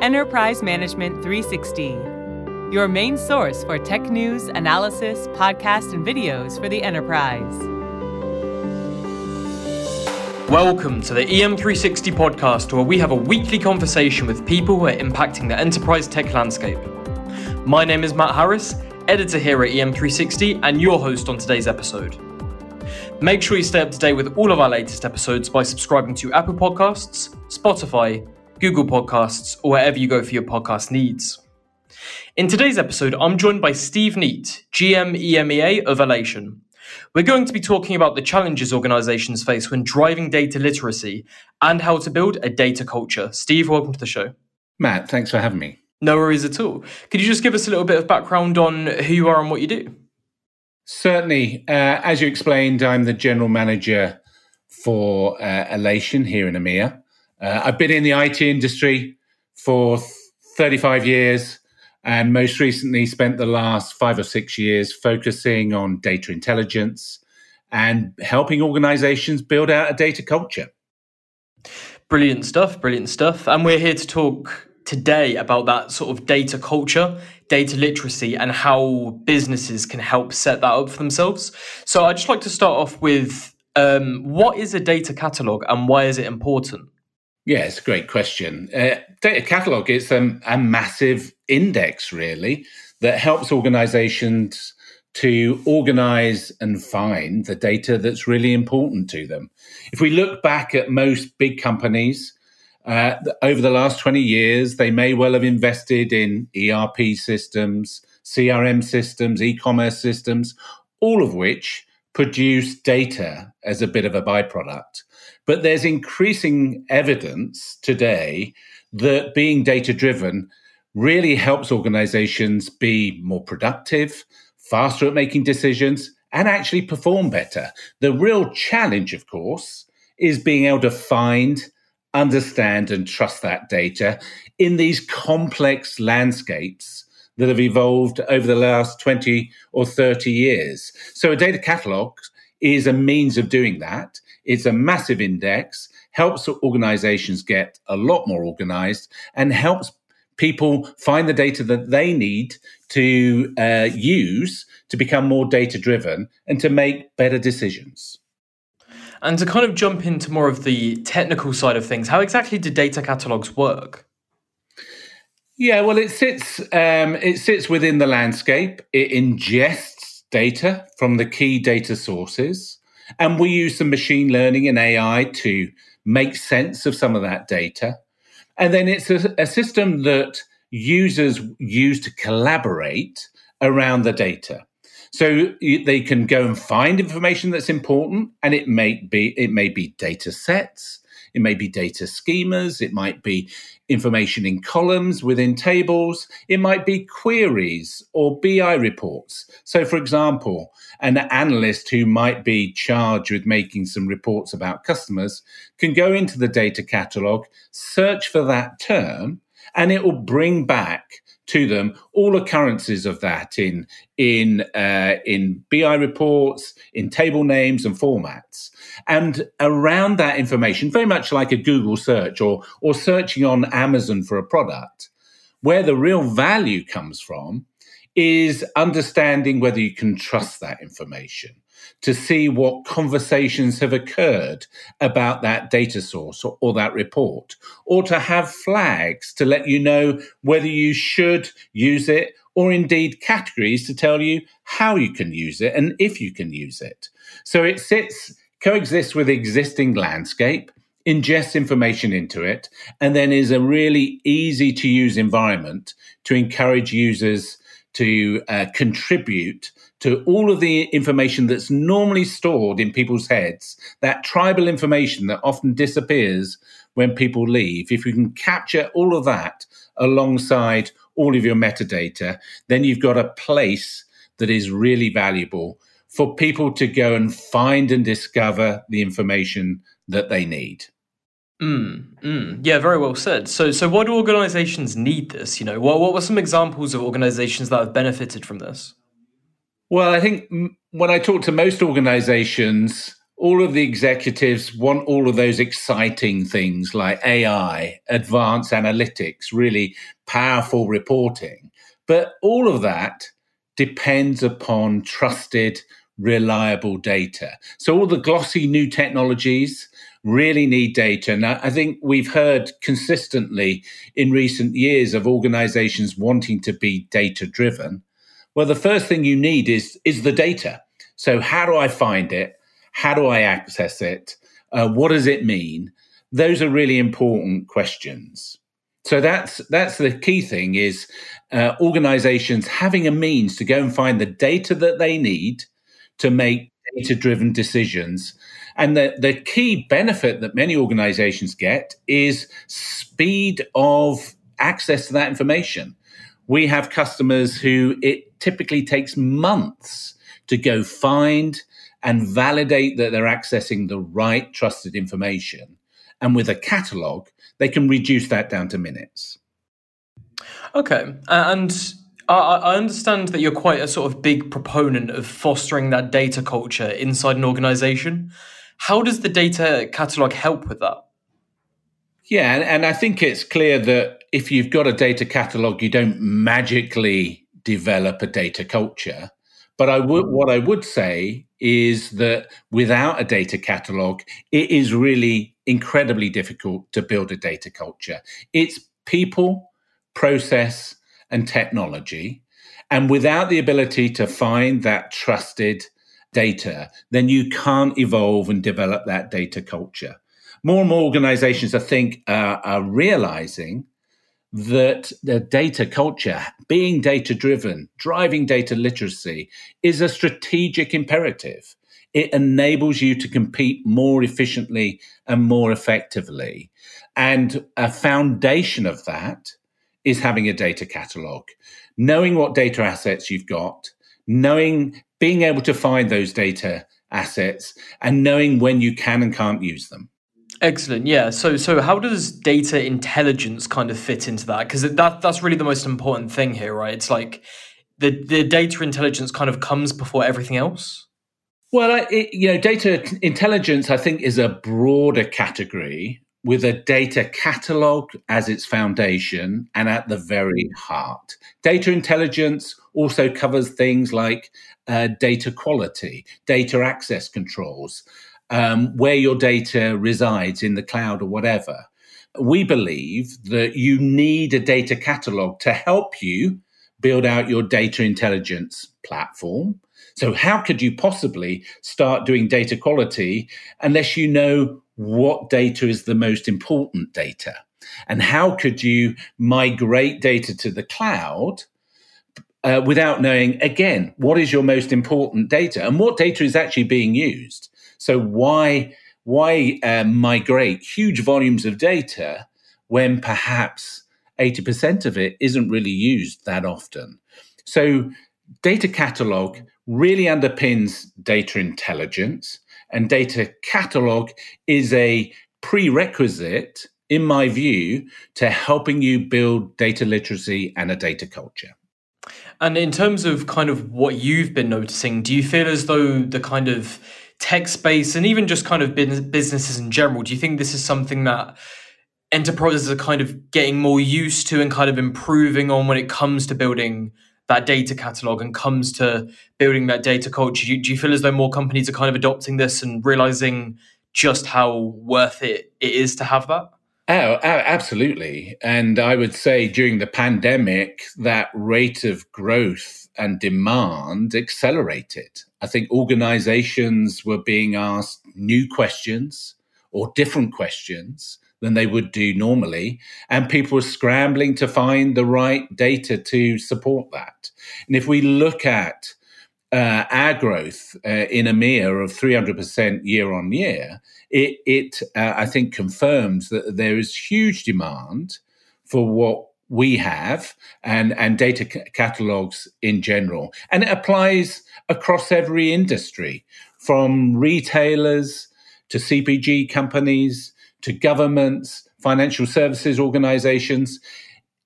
Enterprise Management 360, your main source for tech news, analysis, podcasts, and videos for the enterprise. Welcome to the EM360 podcast, where we have a weekly conversation with people who are impacting the enterprise tech landscape. My name is Matt Harris, editor here at EM360, and your host on today's episode. Make sure you stay up to date with all of our latest episodes by subscribing to Apple Podcasts, Spotify, Google Podcasts, or wherever you go for your podcast needs. In today's episode, I'm joined by Steve Neat, GM EMEA of Alation. We're going to be talking about the challenges organizations face when driving data literacy and how to build a data culture. Steve, welcome to the show. Matt, thanks for having me. No worries at all. Could you just give us a little bit of background on who you are and what you do? Certainly. Uh, as you explained, I'm the general manager for uh, Alation here in EMEA. Uh, I've been in the IT industry for 35 years and most recently spent the last five or six years focusing on data intelligence and helping organizations build out a data culture. Brilliant stuff, brilliant stuff. And we're here to talk today about that sort of data culture, data literacy, and how businesses can help set that up for themselves. So I'd just like to start off with um, what is a data catalog and why is it important? Yeah, it's a great question. Uh, data catalog is um, a massive index, really, that helps organizations to organize and find the data that's really important to them. If we look back at most big companies, uh, over the last 20 years, they may well have invested in ERP systems, CRM systems, e commerce systems, all of which produce data as a bit of a byproduct. But there's increasing evidence today that being data driven really helps organizations be more productive, faster at making decisions, and actually perform better. The real challenge, of course, is being able to find understand and trust that data in these complex landscapes that have evolved over the last 20 or 30 years. So a data catalog is a means of doing that. It's a massive index, helps organizations get a lot more organized, and helps people find the data that they need to uh, use to become more data driven and to make better decisions. And to kind of jump into more of the technical side of things, how exactly do data catalogs work? Yeah, well, it sits um, it sits within the landscape. It ingests data from the key data sources, and we use some machine learning and AI to make sense of some of that data. And then it's a, a system that users use to collaborate around the data. So they can go and find information that's important, and it may be it may be data sets, it may be data schemas, it might be information in columns within tables, it might be queries or BI reports. So, for example, an analyst who might be charged with making some reports about customers can go into the data catalog, search for that term, and it will bring back to them. All occurrences of that in in uh, in BI reports, in table names and formats, and around that information, very much like a Google search or or searching on Amazon for a product, where the real value comes from is understanding whether you can trust that information to see what conversations have occurred about that data source or, or, that report, or to have flags to let you know whether you should use it, or indeed categories to tell you how you can use it and if you can use it. So it sits, coexists with existing landscape. Ingests information into it and then is a really easy to use environment to encourage users to uh, contribute to all of the information that's normally stored in people's heads, that tribal information that often disappears when people leave. If you can capture all of that alongside all of your metadata, then you've got a place that is really valuable for people to go and find and discover the information that they need. Mm, mm. Yeah, very well said. So, so why do organizations need this? You know, what, what were some examples of organizations that have benefited from this? Well, I think when I talk to most organizations, all of the executives want all of those exciting things like AI, advanced analytics, really powerful reporting. But all of that depends upon trusted, reliable data. So all the glossy new technologies really need data. And I think we've heard consistently in recent years of organizations wanting to be data driven. Well, the first thing you need is, is the data. So how do I find it? How do I access it? Uh, what does it mean? Those are really important questions. So that's that's the key thing is uh, organizations having a means to go and find the data that they need to make data driven decisions. And the, the key benefit that many organizations get is speed of access to that information. We have customers who it typically takes months to go find and validate that they're accessing the right trusted information. And with a catalog, they can reduce that down to minutes. Okay. And I understand that you're quite a sort of big proponent of fostering that data culture inside an organization. How does the data catalog help with that? Yeah, and I think it's clear that if you've got a data catalog, you don't magically develop a data culture. But I would, what I would say is that without a data catalog, it is really incredibly difficult to build a data culture. It's people, process, and technology. And without the ability to find that trusted data, then you can't evolve and develop that data culture. More and more organizations, I think, uh, are realizing that the data culture, being data driven, driving data literacy is a strategic imperative. It enables you to compete more efficiently and more effectively. And a foundation of that is having a data catalog, knowing what data assets you've got, knowing, being able to find those data assets, and knowing when you can and can't use them. Excellent. Yeah. So so how does data intelligence kind of fit into that? Because that that's really the most important thing here, right? It's like the the data intelligence kind of comes before everything else. Well, it, you know, data intelligence I think is a broader category with a data catalog as its foundation and at the very heart. Data intelligence also covers things like uh, data quality, data access controls, um, where your data resides in the cloud or whatever. We believe that you need a data catalog to help you build out your data intelligence platform. So, how could you possibly start doing data quality unless you know what data is the most important data? And how could you migrate data to the cloud uh, without knowing, again, what is your most important data and what data is actually being used? So why why uh, migrate huge volumes of data when perhaps 80% of it isn't really used that often? So data catalog really underpins data intelligence and data catalog is a prerequisite in my view to helping you build data literacy and a data culture. And in terms of kind of what you've been noticing, do you feel as though the kind of tech space and even just kind of businesses in general, do you think this is something that enterprises are kind of getting more used to and kind of improving on when it comes to building that data catalog and comes to building that data culture? Do you, do you feel as though more companies are kind of adopting this and realizing just how worth it it is to have that? Oh, absolutely. And I would say during the pandemic, that rate of growth and demand accelerated. I think organizations were being asked new questions or different questions than they would do normally. And people were scrambling to find the right data to support that. And if we look at uh, our growth uh, in EMEA of 300% year on year, it, it uh, I think, confirms that there is huge demand for what we have and, and data c- catalogs in general. And it applies across every industry from retailers to CPG companies to governments, financial services organizations.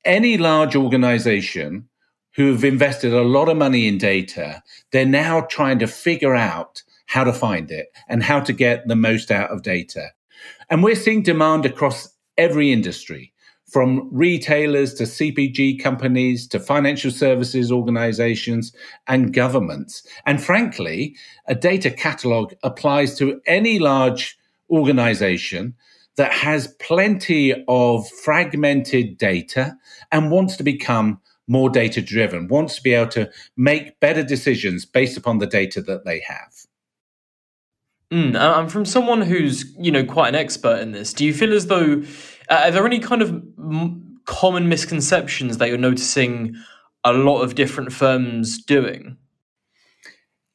Any large organization who have invested a lot of money in data, they're now trying to figure out how to find it and how to get the most out of data. And we're seeing demand across every industry from retailers to CPG companies to financial services organizations and governments. And frankly, a data catalog applies to any large organization that has plenty of fragmented data and wants to become more data driven, wants to be able to make better decisions based upon the data that they have. Mm, and from someone who's you know quite an expert in this, do you feel as though uh, are there any kind of m- common misconceptions that you're noticing a lot of different firms doing?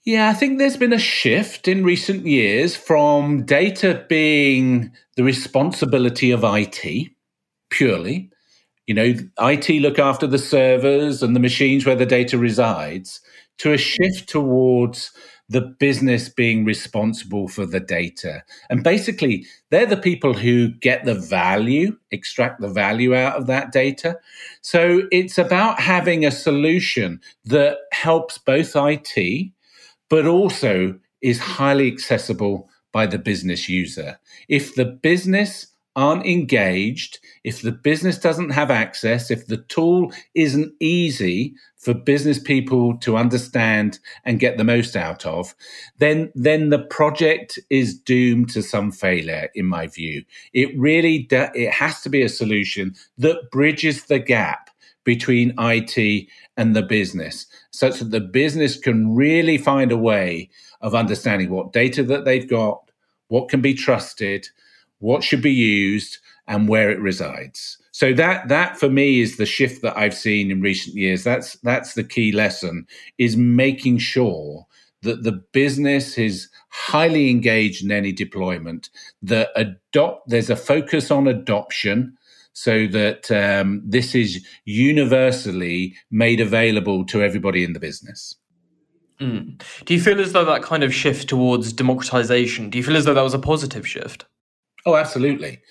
Yeah, I think there's been a shift in recent years from data being the responsibility of IT purely. You know, IT look after the servers and the machines where the data resides, to a shift towards the business being responsible for the data. And basically, they're the people who get the value, extract the value out of that data. So it's about having a solution that helps both IT but also is highly accessible by the business user. If the business aren't engaged, if the business doesn't have access, if the tool isn't easy for business people to understand and get the most out of, then then the project is doomed to some failure in my view. It really do, it has to be a solution that bridges the gap between IT and the business such that the business can really find a way of understanding what data that they've got, what can be trusted, what should be used, and where it resides. So that that for me is the shift that I've seen in recent years. That's that's the key lesson is making sure that the business is highly engaged in any deployment. That adopt there's a focus on adoption so that um, this is universally made available to everybody in the business. Mm. Do you feel as though that kind of shift towards democratization, do you feel as though that was a positive shift? Oh, absolutely.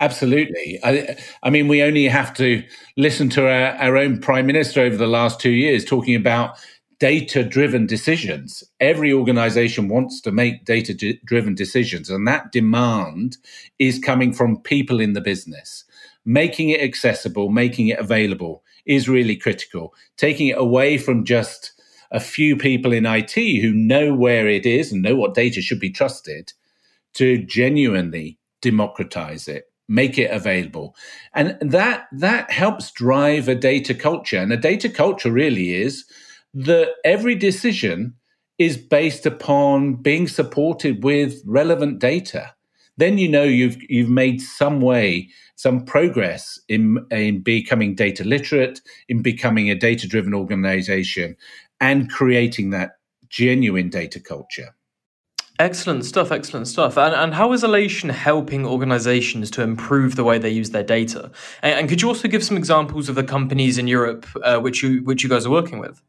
Absolutely. I, I mean, we only have to listen to our, our own prime minister over the last two years talking about data driven decisions. Every organization wants to make data driven decisions, and that demand is coming from people in the business making it accessible, making it available is really critical. Taking it away from just a few people in IT who know where it is and know what data should be trusted to genuinely democratize it make it available. And that that helps drive a data culture. And a data culture really is that every decision is based upon being supported with relevant data. Then you know you've you've made some way, some progress in in becoming data literate, in becoming a data driven organization, and creating that genuine data culture. Excellent stuff, excellent stuff. And, and how is Alation helping organizations to improve the way they use their data? And, and could you also give some examples of the companies in Europe uh, which you which you guys are working with?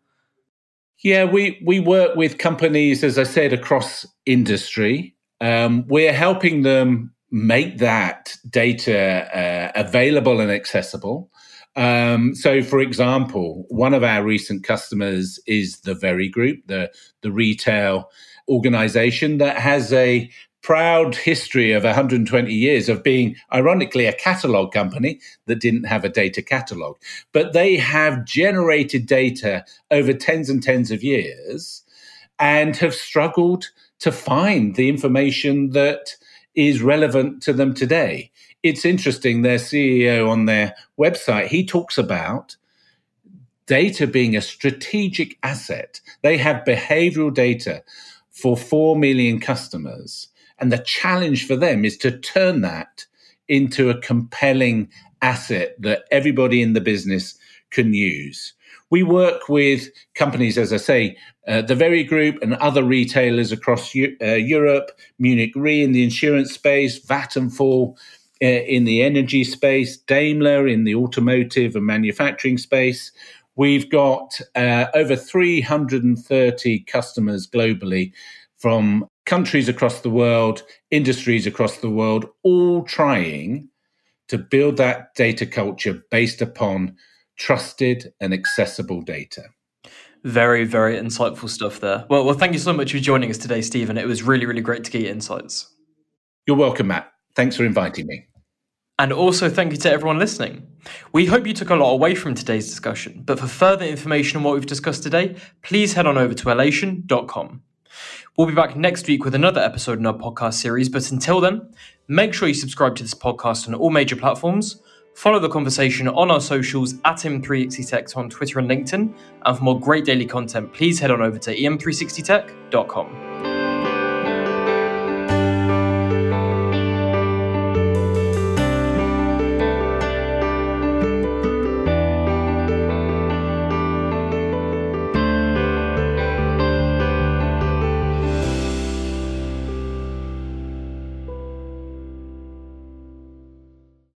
Yeah, we, we work with companies, as I said, across industry. Um, we're helping them make that data uh, available and accessible. Um, so, for example, one of our recent customers is the Very Group, the, the retail organization that has a proud history of 120 years of being, ironically, a catalog company that didn't have a data catalog. But they have generated data over tens and tens of years and have struggled to find the information that is relevant to them today. It's interesting, their CEO on their website, he talks about data being a strategic asset. They have behavioral data for 4 million customers. And the challenge for them is to turn that into a compelling asset that everybody in the business can use. We work with companies, as I say, uh, the Very Group and other retailers across U- uh, Europe, Munich Re in the insurance space, Vattenfall in the energy space, Daimler in the automotive and manufacturing space. We've got uh, over 330 customers globally from countries across the world, industries across the world, all trying to build that data culture based upon trusted and accessible data. Very, very insightful stuff there. Well, well, thank you so much for joining us today, Stephen. It was really, really great to get your insights. You're welcome, Matt. Thanks for inviting me. And also, thank you to everyone listening. We hope you took a lot away from today's discussion, but for further information on what we've discussed today, please head on over to alation.com. We'll be back next week with another episode in our podcast series, but until then, make sure you subscribe to this podcast on all major platforms Follow the conversation on our socials at em360tech on Twitter and LinkedIn. And for more great daily content, please head on over to em360tech.com.